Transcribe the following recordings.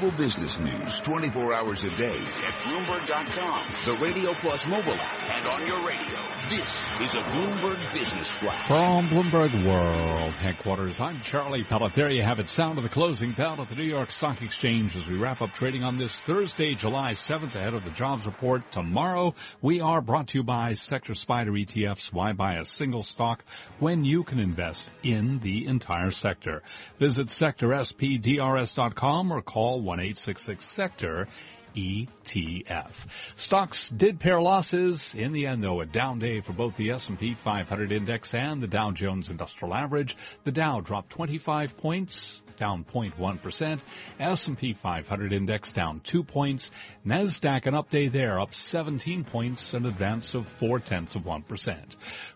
Global business news 24 hours a day at Bloomberg.com, the Radio Plus mobile app, and on your radio. This is a Bloomberg Business Flash. From Bloomberg World headquarters, I'm Charlie Pellet. There you have it. Sound of the closing bell at the New York Stock Exchange as we wrap up trading on this Thursday, July 7th ahead of the jobs report tomorrow. We are brought to you by Sector SPDR ETFs. Why buy a single stock when you can invest in the entire sector? Visit sectorspdrs.com or call 1-866-SECTOR ETF. Stocks did pare losses. In the end, though, a down day for both the S&P 500 index and the Dow Jones Industrial Average. The Dow dropped 25 points, down 0.1%. S&P 500 index down 2 points. Nasdaq an up day there, up 17 points, an advance of 4 tenths of 1%.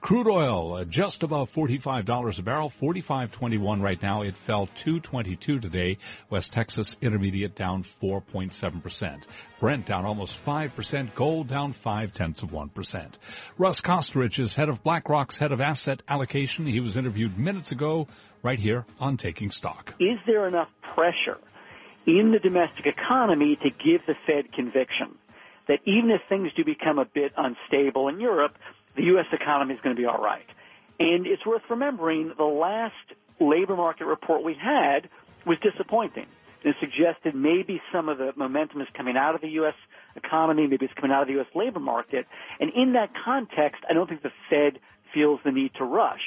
Crude oil uh, just above $45 a barrel, 45.21 right now. It fell 2.22 today. West Texas Intermediate down 4.7%. Brent down almost 5%. Gold down 5 tenths of 1%. Russ Koesterich is head of BlackRock's head of asset allocation. He was interviewed minutes ago right here on Taking Stock. Is there enough pressure in the domestic economy to give the Fed conviction that even if things do become a bit unstable in Europe, the U.S. economy is going to be all right? And it's worth remembering the last labor market report we had was disappointing. It suggested maybe some of the momentum is coming out of the U.S. economy, maybe it's coming out of the U.S. labor market. And in that context, I don't think the Fed feels the need to rush.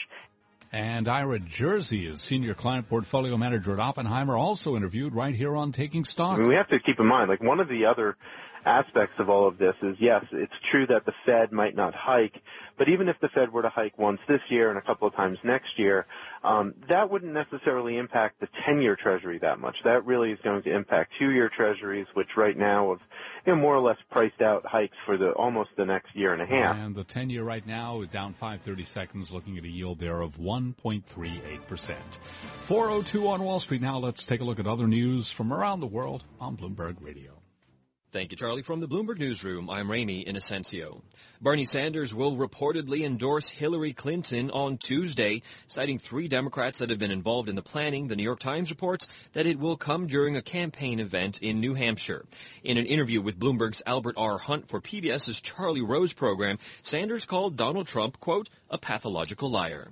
And Ira Jersey is senior client portfolio manager at Oppenheimer, also interviewed right here on Taking Stock. I mean, we have to keep in mind, like one of the other aspects of all of this is yes, it's true that the Fed might not hike, but even if the Fed were to hike once this year and a couple of times next year, um, that wouldn't necessarily impact the 10-year Treasury that much. That really is going to impact two-year Treasuries, which right now have you know, more or less priced out hikes for the almost the next year and a half. And the 10-year right now is down 530 seconds, looking at a yield there of 1.38%. 402 on Wall Street. Now let's take a look at other news from around the world on Bloomberg Radio. Thank you, Charlie. From the Bloomberg Newsroom, I'm Ramy Inocencio. Bernie Sanders will reportedly endorse Hillary Clinton on Tuesday, citing three Democrats that have been involved in the planning. The New York Times reports that it will come during a campaign event in New Hampshire. In an interview with Bloomberg's Albert R. Hunt for PBS's Charlie Rose program, Sanders called Donald Trump, quote, a pathological liar.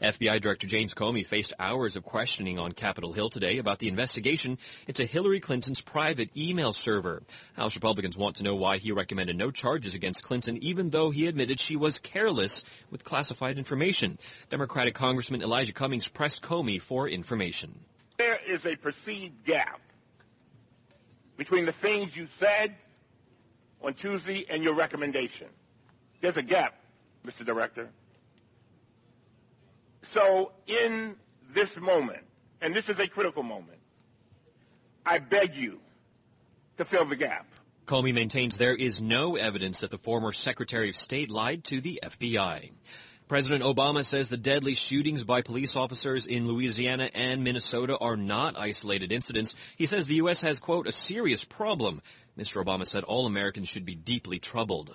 FBI Director James Comey faced hours of questioning on Capitol Hill today about the investigation into Hillary Clinton's private email server. House Republicans want to know why he recommended no charges against Clinton even though he admitted she was careless with classified information. Democratic Congressman Elijah Cummings pressed Comey for information. There is a perceived gap between the things you said on Tuesday and your recommendation. There's a gap, Mr. Director. So in this moment, and this is a critical moment, I beg you to fill the gap. Comey maintains there is no evidence that the former Secretary of State lied to the FBI. President Obama says the deadly shootings by police officers in Louisiana and Minnesota are not isolated incidents. He says the U.S. has, quote, a serious problem. Mr. Obama said all Americans should be deeply troubled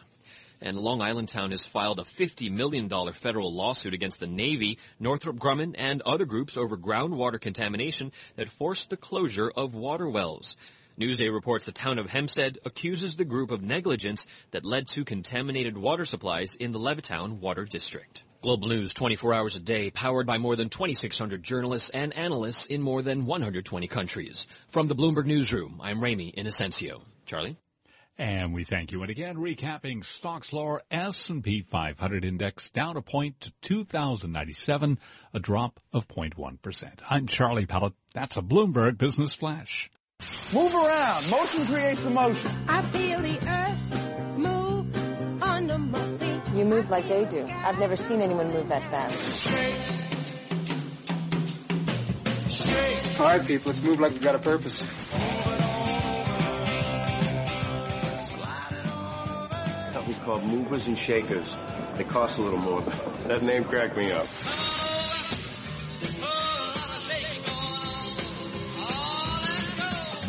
and Long Island Town has filed a $50 million federal lawsuit against the Navy, Northrop Grumman, and other groups over groundwater contamination that forced the closure of water wells. Newsday reports the town of Hempstead accuses the group of negligence that led to contaminated water supplies in the Levittown Water District. Global News 24 hours a day, powered by more than 2,600 journalists and analysts in more than 120 countries. From the Bloomberg Newsroom, I'm Ramy Inocencio. Charlie? And we thank you. And again, recapping stocks lower S&P 500 index down a point to 2097, a drop of 0.1%. I'm Charlie Pellet. That's a Bloomberg Business Flash. Move around. Motion creates emotion. I feel the earth move under my feet. You move like they do. I've never seen anyone move that fast. Shake. Shake. All right, people, let's move like we've got a purpose. Company's called Movers and Shakers. They cost a little more, that name cracked me up.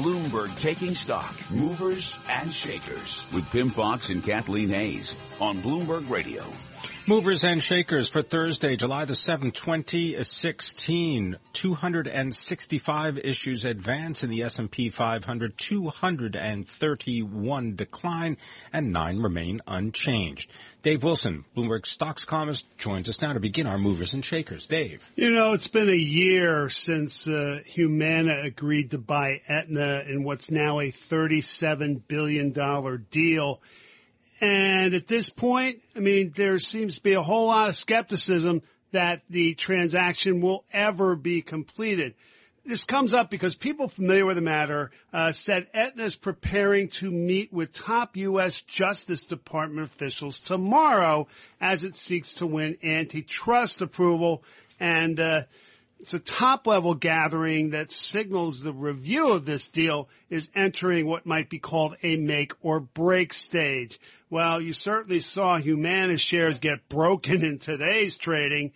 Bloomberg taking stock, movers and shakers with Pimm Fox and Kathleen Hays on Bloomberg Radio. Movers and shakers for Thursday, July the 7th, 2016. 265 issues advance in the S&P 500, 231 decline, and 9 remain unchanged. Dave Wilson, Bloomberg stocks columnist, joins us now to begin our movers and shakers. Dave. You know, it's been a year since uh, Humana agreed to buy Aetna in what's now a $37 billion deal. And at this point, I mean, there seems to be a whole lot of skepticism that the transaction will ever be completed. This comes up because people familiar with the matter uh, said Aetna is preparing to meet with top U.S. Justice Department officials tomorrow as it seeks to win antitrust approval. And uh, it's a top level gathering that signals the review of this deal is entering what might be called a make or break stage. Well, you certainly saw Humana shares get broken in today's trading.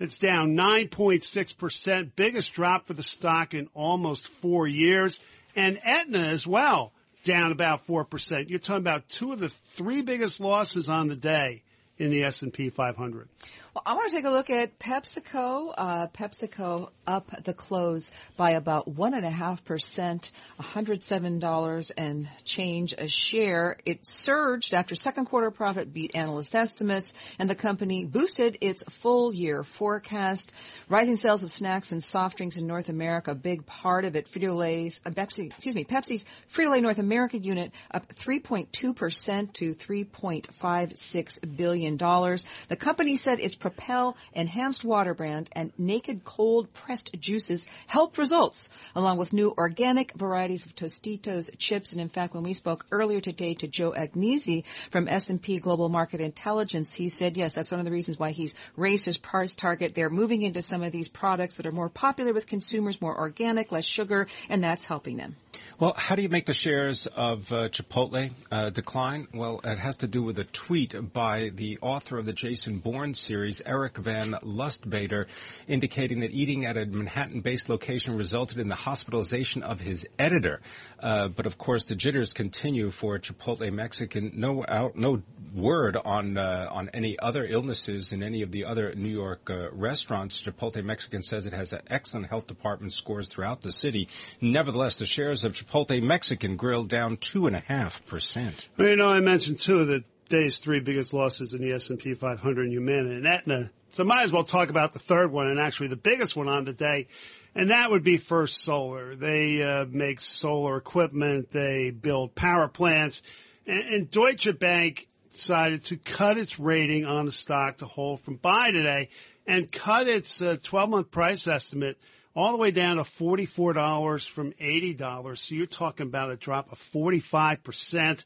It's down 9.6%, biggest drop for the stock in almost four years. And Aetna as well, down about 4%. You're talking about two of the three biggest losses on the day in the S&P 500. Well, I want to take a look at PepsiCo. Uh, PepsiCo up the close by about one and a half percent, $107 and change a share. It surged after second quarter profit beat analyst estimates and the company boosted its full year forecast. Rising sales of snacks and soft drinks in North America, a big part of it. Frito-Lay's, uh, Pepsi, excuse me, Pepsi's Frito-Lay North America unit up 3.2% to $3.56 billion. The company said its Propel enhanced water brand and naked cold pressed juices helped results, along with new organic varieties of Tostitos chips. And in fact, when we spoke earlier today to Joe Agnese from S&P Global Market Intelligence, he said, yes, that's one of the reasons why he's raised his price target. They're moving into some of these products that are more popular with consumers, more organic, less sugar, and that's helping them. Well, how do you make the shares of uh, Chipotle uh, decline? Well, it has to do with a tweet by the author of the Jason Bourne series, Eric Van Lustbader, indicating that eating at a Manhattan-based location resulted in the hospitalization of his editor. Uh, but of course, the jitters continue for Chipotle Mexican. No out, no word on uh, on any other illnesses in any of the other New York uh, restaurants. Chipotle Mexican says it has excellent health department scores throughout the city. Nevertheless, the shares of Chipotle Mexican Grill down two and a half percent. Well, you know, I mentioned two of the day's three biggest losses in the S&P 500, Humana and Aetna. So might as well talk about the third one and actually the biggest one on the day. And that would be First Solar. They uh, make solar equipment. They build power plants. And, and Deutsche Bank decided to cut its rating on the stock to hold from buy today and cut its 12 month price estimate all the way down to $44 from $80. So you're talking about a drop of 45%.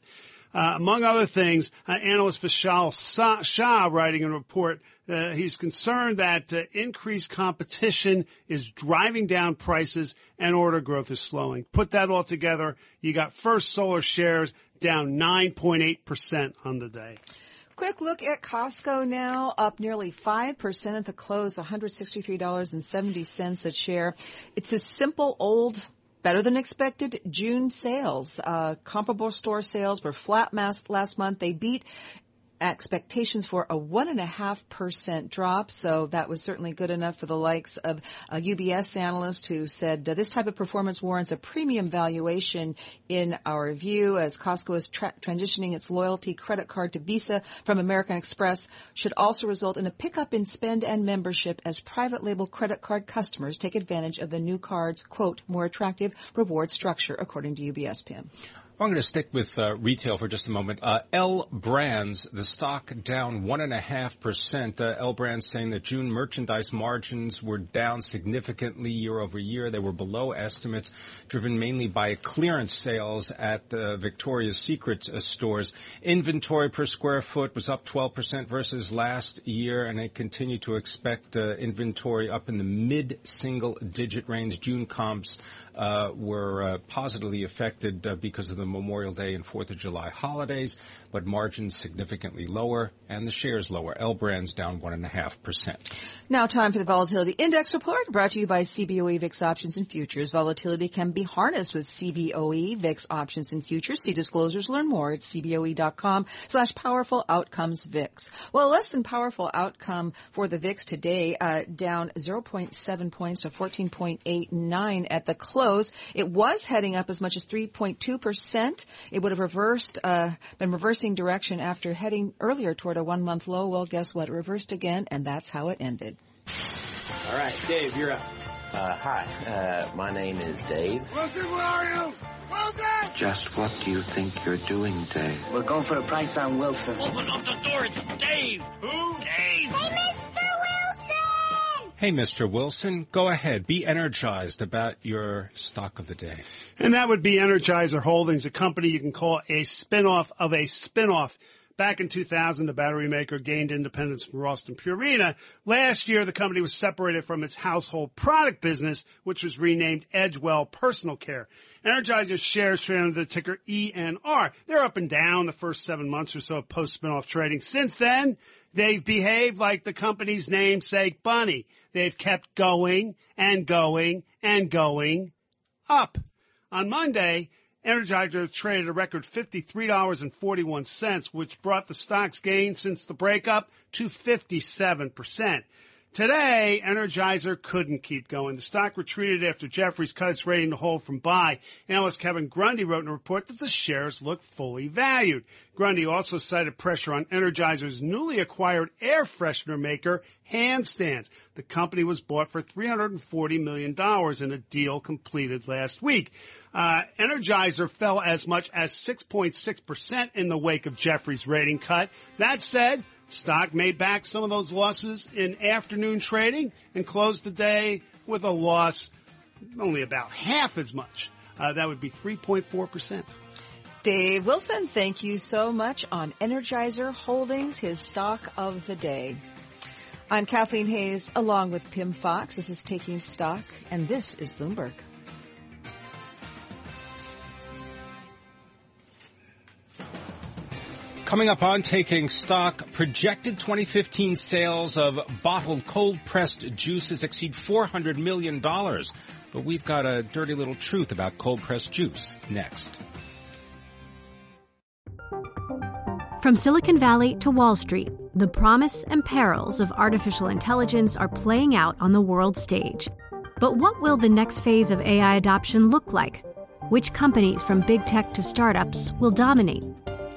Uh, among other things, uh, analyst Vishal Shah writing a report, uh, he's concerned that uh, increased competition is driving down prices and order growth is slowing. Put that all together, you got First Solar shares down 9.8% on the day. Quick look at Costco now, up nearly 5% at the close, $163.70 a share. It's a simple old better than expected June sales. Uh, comparable store sales were flat last month. They beat expectations for a one and a half percent drop. So that was certainly good enough for the likes of a UBS analyst who said uh, this type of performance warrants a premium valuation in our view as Costco is tra- transitioning its loyalty credit card to Visa from American Express should also result in a pickup in spend and membership as private label credit card customers take advantage of the new card's quote more attractive reward structure according to UBS Pimm. I'm going to stick with uh, retail for just a moment. Uh, L Brands, the stock down one and a half percent. Uh, L Brands saying that June merchandise margins were down significantly year over year. They were below estimates, driven mainly by clearance sales at the Victoria's Secret uh, stores. Inventory per square foot was up 12 percent versus last year, and they continue to expect uh, inventory up in the mid single digit range. June comps uh, were positively affected because of the Memorial Day and Fourth of July holidays, but margins significantly lower and the shares lower. L Brands down one and a half percent. Now, time for the volatility index report brought to you by CBOE VIX options and futures. Volatility can be harnessed with CBOE VIX options and futures. See disclosures. Learn more at cboe.com slash powerful outcomes VIX. Well, less than powerful outcome for the VIX today, uh, down 0.7 points to 14.89 at the close. It was heading up as much as 3.2%. It would have reversed, uh, been reversing direction after heading earlier toward a one month low. Well, guess what? It reversed again, and that's how it ended. All right, Dave, you're up. Uh, hi, uh, my name is Dave. Wilson, where are you? Wilson! Just what do you think you're doing, Dave? We're going for a price on Wilson. Open up the door, it's Dave! Who? Dave! Hey, Mr. Hey, Mr. Wilson, go ahead. Be energized about your stock of the day. And that would be Energizer Holdings, a company you can call a spinoff of a spinoff. Back in 2000, the battery maker gained independence from Ralston Purina. Last year, the company was separated from its household product business, which was renamed Edgewell Personal Care. Energizer shares traded under the ticker ENR. They're up and down the first seven months or so of post-spinoff trading. Since then, they've behaved like the company's namesake bunny. They've kept going and going and going up. On Monday, Energizer traded a record $53.41, which brought the stock's gain since the breakup to 57%. Today, Energizer couldn't keep going. The stock retreated after Jefferies cut its rating to hold from buy. Analyst Kevin Grundy wrote in a report that the shares look fully valued. Grundy also cited pressure on Energizer's newly acquired air freshener maker, Handstands. The company was bought for $340 million in a deal completed last week. Uh, Energizer fell as much as 6.6% in the wake of Jefferies' rating cut. That said, stock made back some of those losses in afternoon trading and closed the day with a loss only about half as much. Uh, that would be 3.4%. Dave Wilson, thank you so much on Energizer Holdings, his stock of the day. I'm Kathleen Hays along with Pimm Fox. This is Taking Stock and this is Bloomberg. Coming up on Taking Stock, projected 2015 sales of bottled cold pressed juices exceed $400 million. But we've got a dirty little truth about cold pressed juice next. From Silicon Valley to Wall Street, the promise and perils of artificial intelligence are playing out on the world stage. But what will the next phase of AI adoption look like? Which companies, from big tech to startups, will dominate?